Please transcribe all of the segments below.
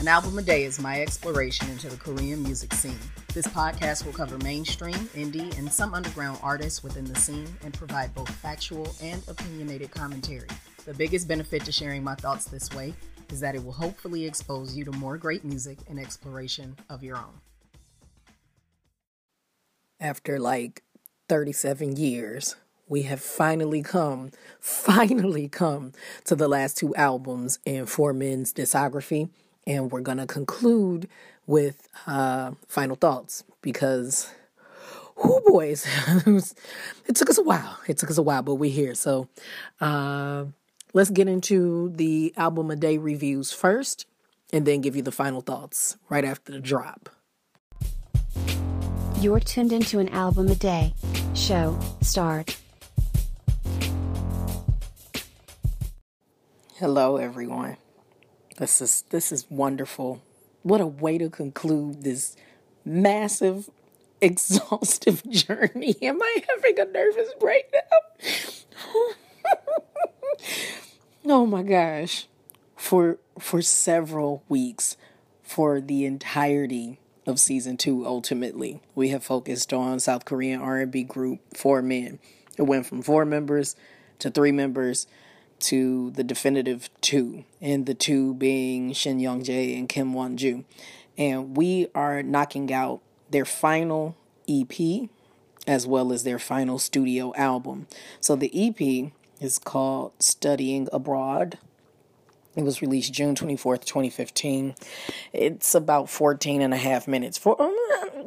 An album a day is my exploration into the Korean music scene. This podcast will cover mainstream, indie, and some underground artists within the scene and provide both factual and opinionated commentary. The biggest benefit to sharing my thoughts this way is that it will hopefully expose you to more great music and exploration of your own. After like 37 years, we have finally come, finally come to the last two albums in Four Men's discography and we're going to conclude with uh, final thoughts because, whoo boys, it took us a while. It took us a while, but we're here. So uh, let's get into the album a day reviews first and then give you the final thoughts right after the drop. You're tuned into an album a day. Show, start. Hello, everyone. This is this is wonderful. What a way to conclude this massive, exhaustive journey. Am I having a nervous breakdown? oh my gosh. For for several weeks, for the entirety of season two, ultimately, we have focused on South Korean R&B group Four Men. It went from four members to three members to the definitive two, and the two being Shin Young Jae and Kim Won Ju. And we are knocking out their final EP as well as their final studio album. So the EP is called Studying Abroad. It was released June 24th, 2015. It's about 14 and a half minutes. For, um,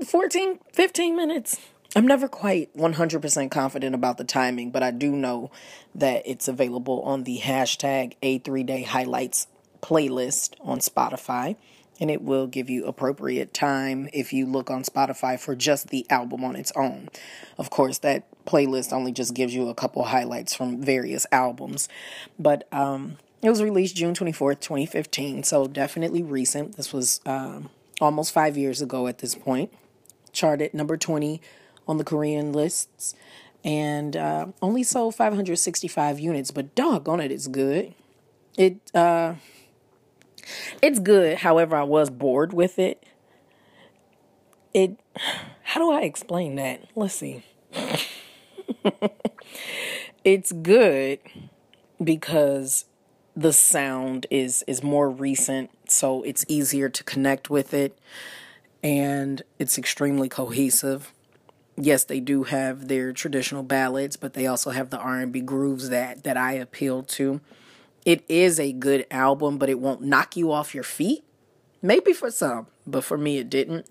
14, 15 minutes I'm never quite 100% confident about the timing, but I do know that it's available on the hashtag A3Day Highlights playlist on Spotify. And it will give you appropriate time if you look on Spotify for just the album on its own. Of course, that playlist only just gives you a couple highlights from various albums. But um, it was released June 24th, 2015, so definitely recent. This was um, almost five years ago at this point. Charted number 20 on the Korean lists and uh, only sold 565 units, but doggone it, it's good. It uh, it's good. However, I was bored with it. It. How do I explain that? Let's see. it's good because the sound is is more recent, so it's easier to connect with it, and it's extremely cohesive yes, they do have their traditional ballads, but they also have the R&B grooves that that I appeal to. It is a good album, but it won't knock you off your feet. Maybe for some, but for me it didn't.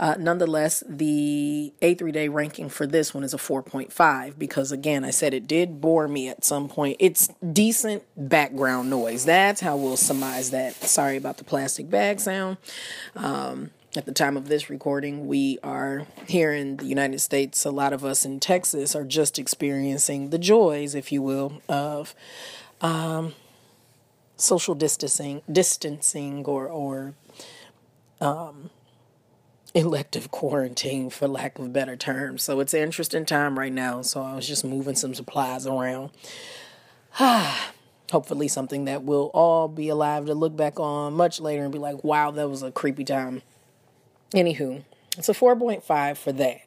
Uh, nonetheless, the A3 day ranking for this one is a 4.5 because, again, I said it did bore me at some point. It's decent background noise. That's how we'll surmise that. Sorry about the plastic bag sound. Um, at the time of this recording, we are here in the United States. A lot of us in Texas are just experiencing the joys, if you will, of um, social distancing, distancing, or or um, elective quarantine, for lack of better terms. So it's an interesting time right now. So I was just moving some supplies around. Hopefully, something that we'll all be alive to look back on much later and be like, "Wow, that was a creepy time." Anywho, it's a 4.5 for that.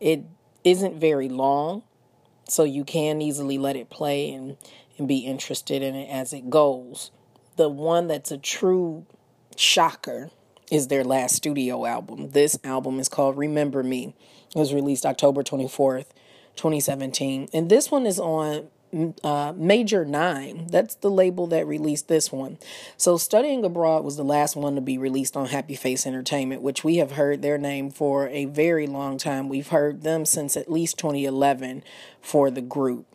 It isn't very long, so you can easily let it play and, and be interested in it as it goes. The one that's a true shocker is their last studio album. This album is called Remember Me. It was released October 24th, 2017. And this one is on uh, Major Nine. That's the label that released this one. So, Studying Abroad was the last one to be released on Happy Face Entertainment, which we have heard their name for a very long time. We've heard them since at least 2011 for the group.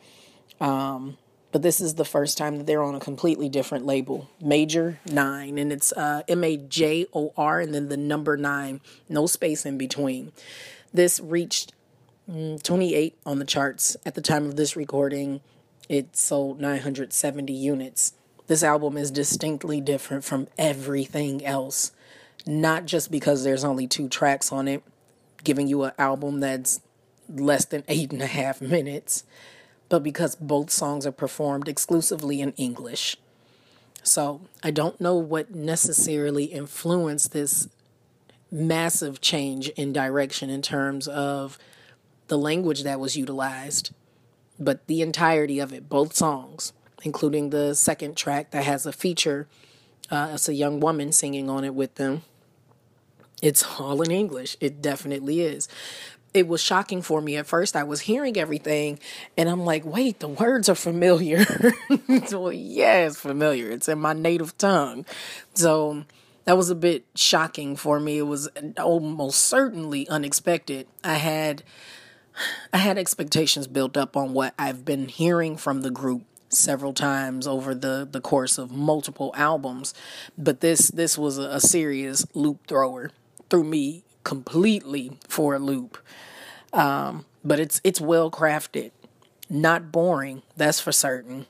Um, but this is the first time that they're on a completely different label, Major Nine, and it's uh, M A J O R and then the number nine, no space in between. This reached mm, 28 on the charts at the time of this recording it sold 970 units. This album is distinctly different from everything else, not just because there's only two tracks on it, giving you an album that's less than eight and a half minutes, but because both songs are performed exclusively in English. So I don't know what necessarily influenced this massive change in direction in terms of the language that was utilized, but the entirety of it, both songs, including the second track that has a feature. Uh, it's a young woman singing on it with them. It's all in English. It definitely is. It was shocking for me at first. I was hearing everything and I'm like, wait, the words are familiar. so, yeah, it's familiar. It's in my native tongue. So, that was a bit shocking for me. It was almost certainly unexpected. I had I had expectations built up on what I've been hearing from the group several times over the the course of multiple albums, but this this was a, serious loop thrower. Threw me completely for a loop. Um, but it's it's well crafted, not boring. That's for certain.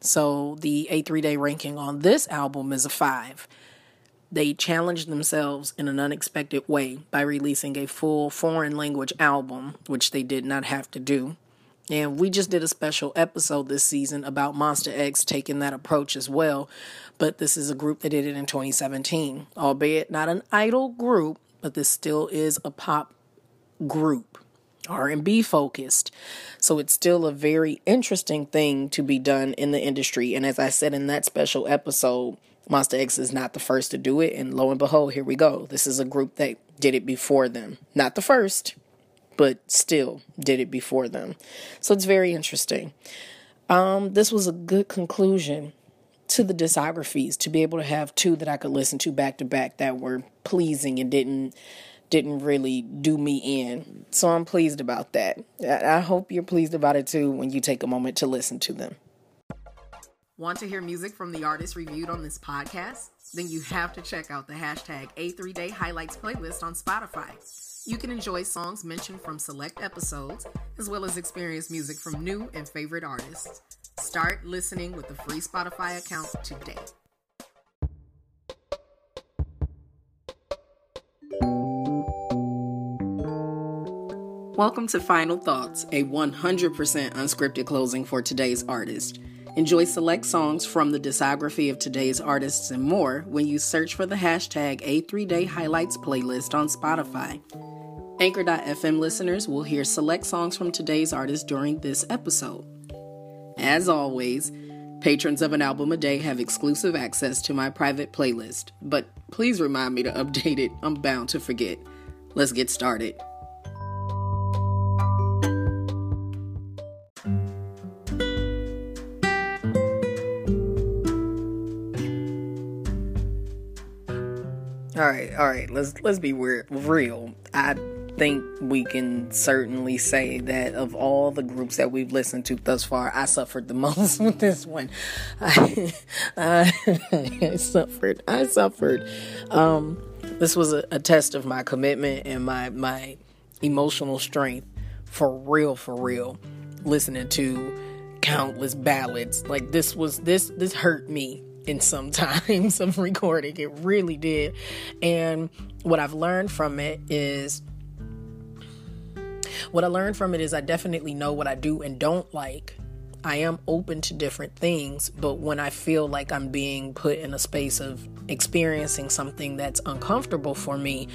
So the A3 day ranking on this album is a five. They challenged themselves in an unexpected way by releasing a full foreign language album, which they did not have to do. And we just did a special episode this season about Monsta X taking that approach as well. But this is a group that did it in 2017, albeit not an idol group, but this still is a pop group, R&B focused. So it's still a very interesting thing to be done in the industry. And as I said in that special episode, Monsta X is not the first to do it, and lo and behold, here we go. This is a group that did it before them. Not the first, but still did it before them. So it's very interesting. Um, this was a good conclusion to the discographies to be able to have two that I could listen to back to back that were pleasing and didn't didn't really do me in. So I'm pleased about that. I hope you're pleased about it too when you take a moment to listen to them. Want to hear music from the artists reviewed on this podcast? Then you have to check out the hashtag A3 Day Highlights playlist on Spotify. You can enjoy songs mentioned from select episodes, as well as experience music from new and favorite artists. Start listening with the free Spotify account today. Welcome to Final Thoughts, a 100% unscripted closing for today's artist. Enjoy select songs from the discography of today's artists and more when you search for the hashtag A3 Day Highlights playlist on Spotify. Anchor.fm listeners will hear select songs from today's artists during this episode. As always, patrons of an album a day have exclusive access to my private playlist, but please remind me to update it. I'm bound to forget. Let's get started. Right, all right. Let's let's be weird, real. I think we can certainly say that of all the groups that we've listened to thus far, I suffered the most with this one. I, I, I suffered. I suffered. Um, this was a, a test of my commitment and my my emotional strength for real, for real. Listening to countless ballads like this was this this hurt me in some times of recording. It really did. And what I've learned from it is what I learned from it is I definitely know what I do and don't like. I am open to different things, but when I feel like I'm being put in a space of experiencing something that's uncomfortable for me,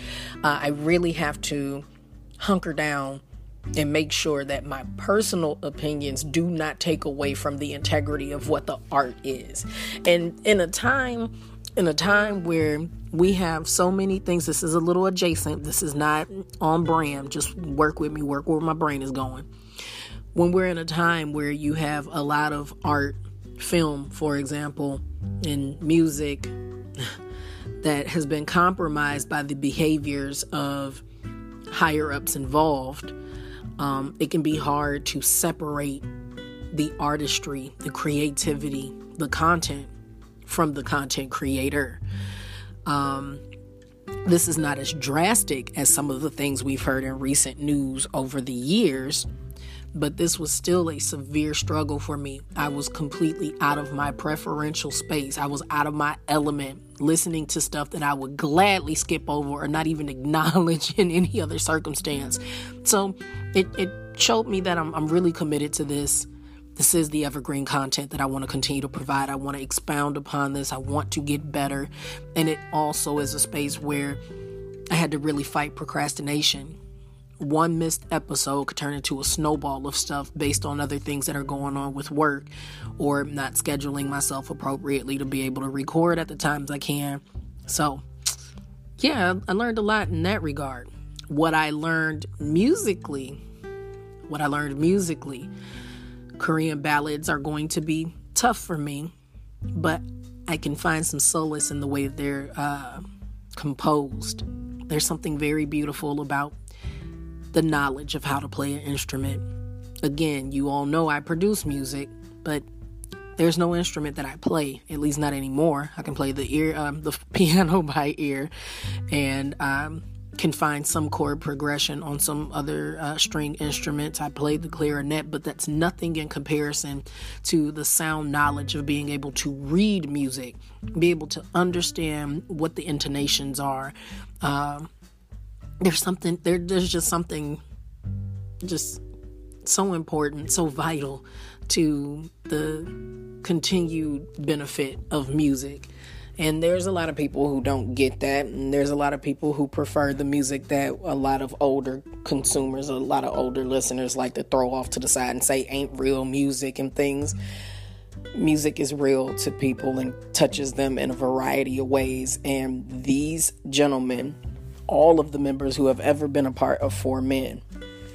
uh, I really have to hunker down and make sure that my personal opinions do not take away from the integrity of what the art is. And in a time in a time where we have so many things this is a little adjacent this is not on brand just work with me work where my brain is going when we're in a time where you have a lot of art film for example and music that has been compromised by the behaviors of higher ups involved um, it can be hard to separate the artistry, the creativity, the content from the content creator. Um, this is not as drastic as some of the things we've heard in recent news over the years, but this was still a severe struggle for me. I was completely out of my preferential space. I was out of my element, listening to stuff that I would gladly skip over or not even acknowledge in any other circumstance. So it, it showed me that I'm, I'm really committed to this. this is the evergreen content that I want to continue to provide. I want to expound upon this. I want to get better. And it also is a space where I had to really fight procrastination. One missed episode could turn into a snowball of stuff based on other things that are going on with work or not scheduling myself appropriately to be able to record at the times I can. So, yeah, I learned a lot in that regard. What I learned musically, what I learned musically, Korean ballads are going to be tough for me, but I can find some solace in the way they're uh, composed. There's something very beautiful about the knowledge of how to play an instrument. Again, you all know I produce music, but there's no instrument that I play, at least not anymore. I can play the ear, um, the piano by ear, and um, can find some chord progression on some other uh, string instruments. I played the clarinet, but that's nothing in comparison to the sound knowledge of being able to read music, be able to understand what the intonations are. Uh, there's something there. There's just something, just so important, so vital to the continued benefit of music. And there's a lot of people who don't get that. And there's a lot of people who prefer the music that a lot of older consumers, a lot of older listeners like to throw off to the side and say ain't real music and things. Music is real to people and touches them in a variety of ways. And these gentlemen, all of the members who have ever been a part of Four Men,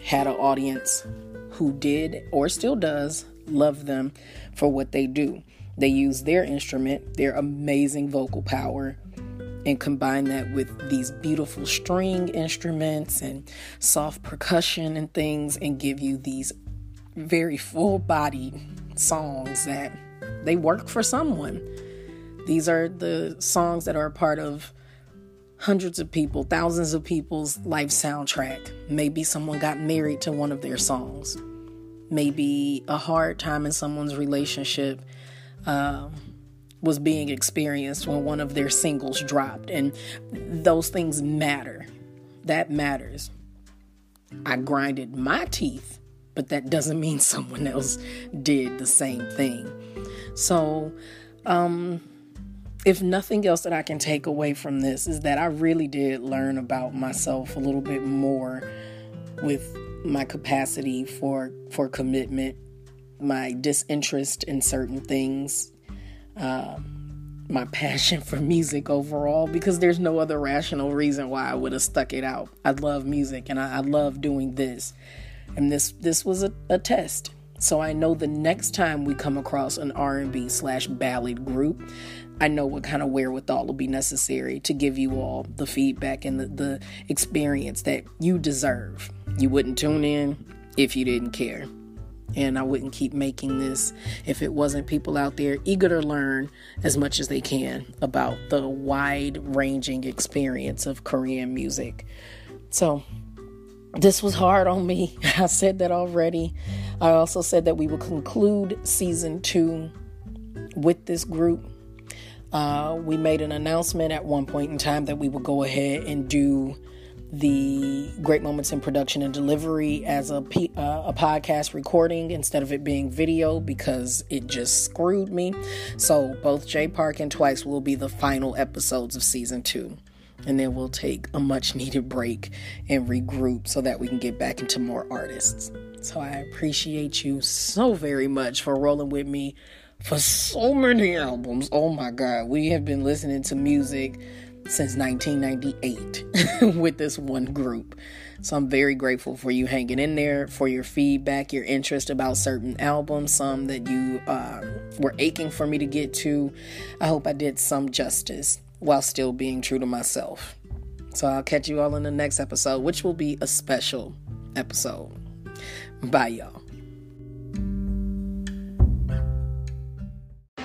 had an audience who did or still does love them for what they do. They use their instrument, their amazing vocal power, and combine that with these beautiful string instruments and soft percussion and things, and give you these very full bodied songs that they work for someone. These are the songs that are a part of hundreds of people, thousands of people's life soundtrack. Maybe someone got married to one of their songs. Maybe a hard time in someone's relationship um, was being experienced when one of their singles dropped. And those things matter. That matters. I grinded my teeth, but that doesn't mean someone else did the same thing. So, um, if nothing else that I can take away from this is that I really did learn about myself a little bit more with my capacity for for commitment my disinterest in certain things, uh, my passion for music overall, because there's no other rational reason why I would have stuck it out. I love music and I, I love doing this, and this this was a, a test. So I know the next time we come across an R&B slash ballad group, I know what kind of wherewithal will be necessary to give you all the feedback and the, the experience that you deserve. You wouldn't tune in if you didn't care and I wouldn't keep making this if it wasn't people out there eager to learn as much as they can about the wide ranging experience of Korean music. So, this was hard on me. I said that already. I also said that we will conclude season two with this group. Uh, we made an announcement at one point in time that we would go ahead and do the Great Moments in Production and Delivery as a, P, uh, a podcast recording instead of it being video because it just screwed me. So both Jay Park and Twice will be the final episodes of season two. And then we'll take a much needed break and regroup so that we can get back into more artists. So I appreciate you so very much for rolling with me for so many albums. Oh my God, we have been listening to music since 1998 with this one group. So I'm very grateful for you hanging in there, for your feedback, your interest about certain albums, some that you uh, were aching for me to get to. I hope I did some justice while still being true to myself. So I'll catch you all in the next episode, which will be a special episode. Bye, y'all.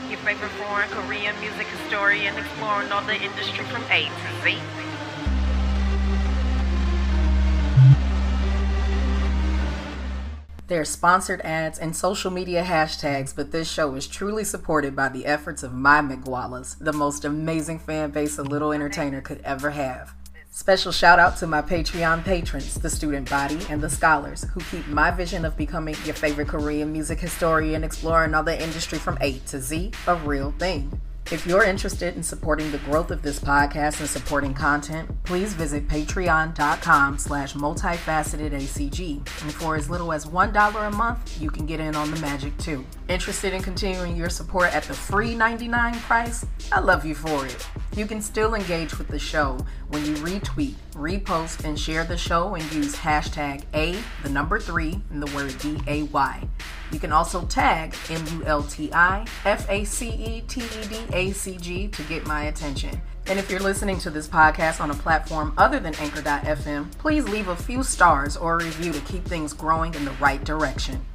Your favorite foreign Korean music historian exploring all the industry from A to Z. There's sponsored ads and social media hashtags, but this show is truly supported by the efforts of my McGualas, the most amazing fan base a little entertainer could ever have. Special shout out to my Patreon patrons, the student body, and the scholars who keep my vision of becoming your favorite Korean music historian exploring all the industry from A to Z a real thing. If you're interested in supporting the growth of this podcast and supporting content, please visit patreon.com slash multifacetedacg. And for as little as $1 a month, you can get in on the magic too. Interested in continuing your support at the free 99 price? I love you for it. You can still engage with the show when you retweet, repost, and share the show and use hashtag A, the number three, and the word D-A-Y. You can also tag M-U-L-T-I F-A-C-E-T-E-D-A-C-G to get my attention. And if you're listening to this podcast on a platform other than Anchor.fm, please leave a few stars or a review to keep things growing in the right direction.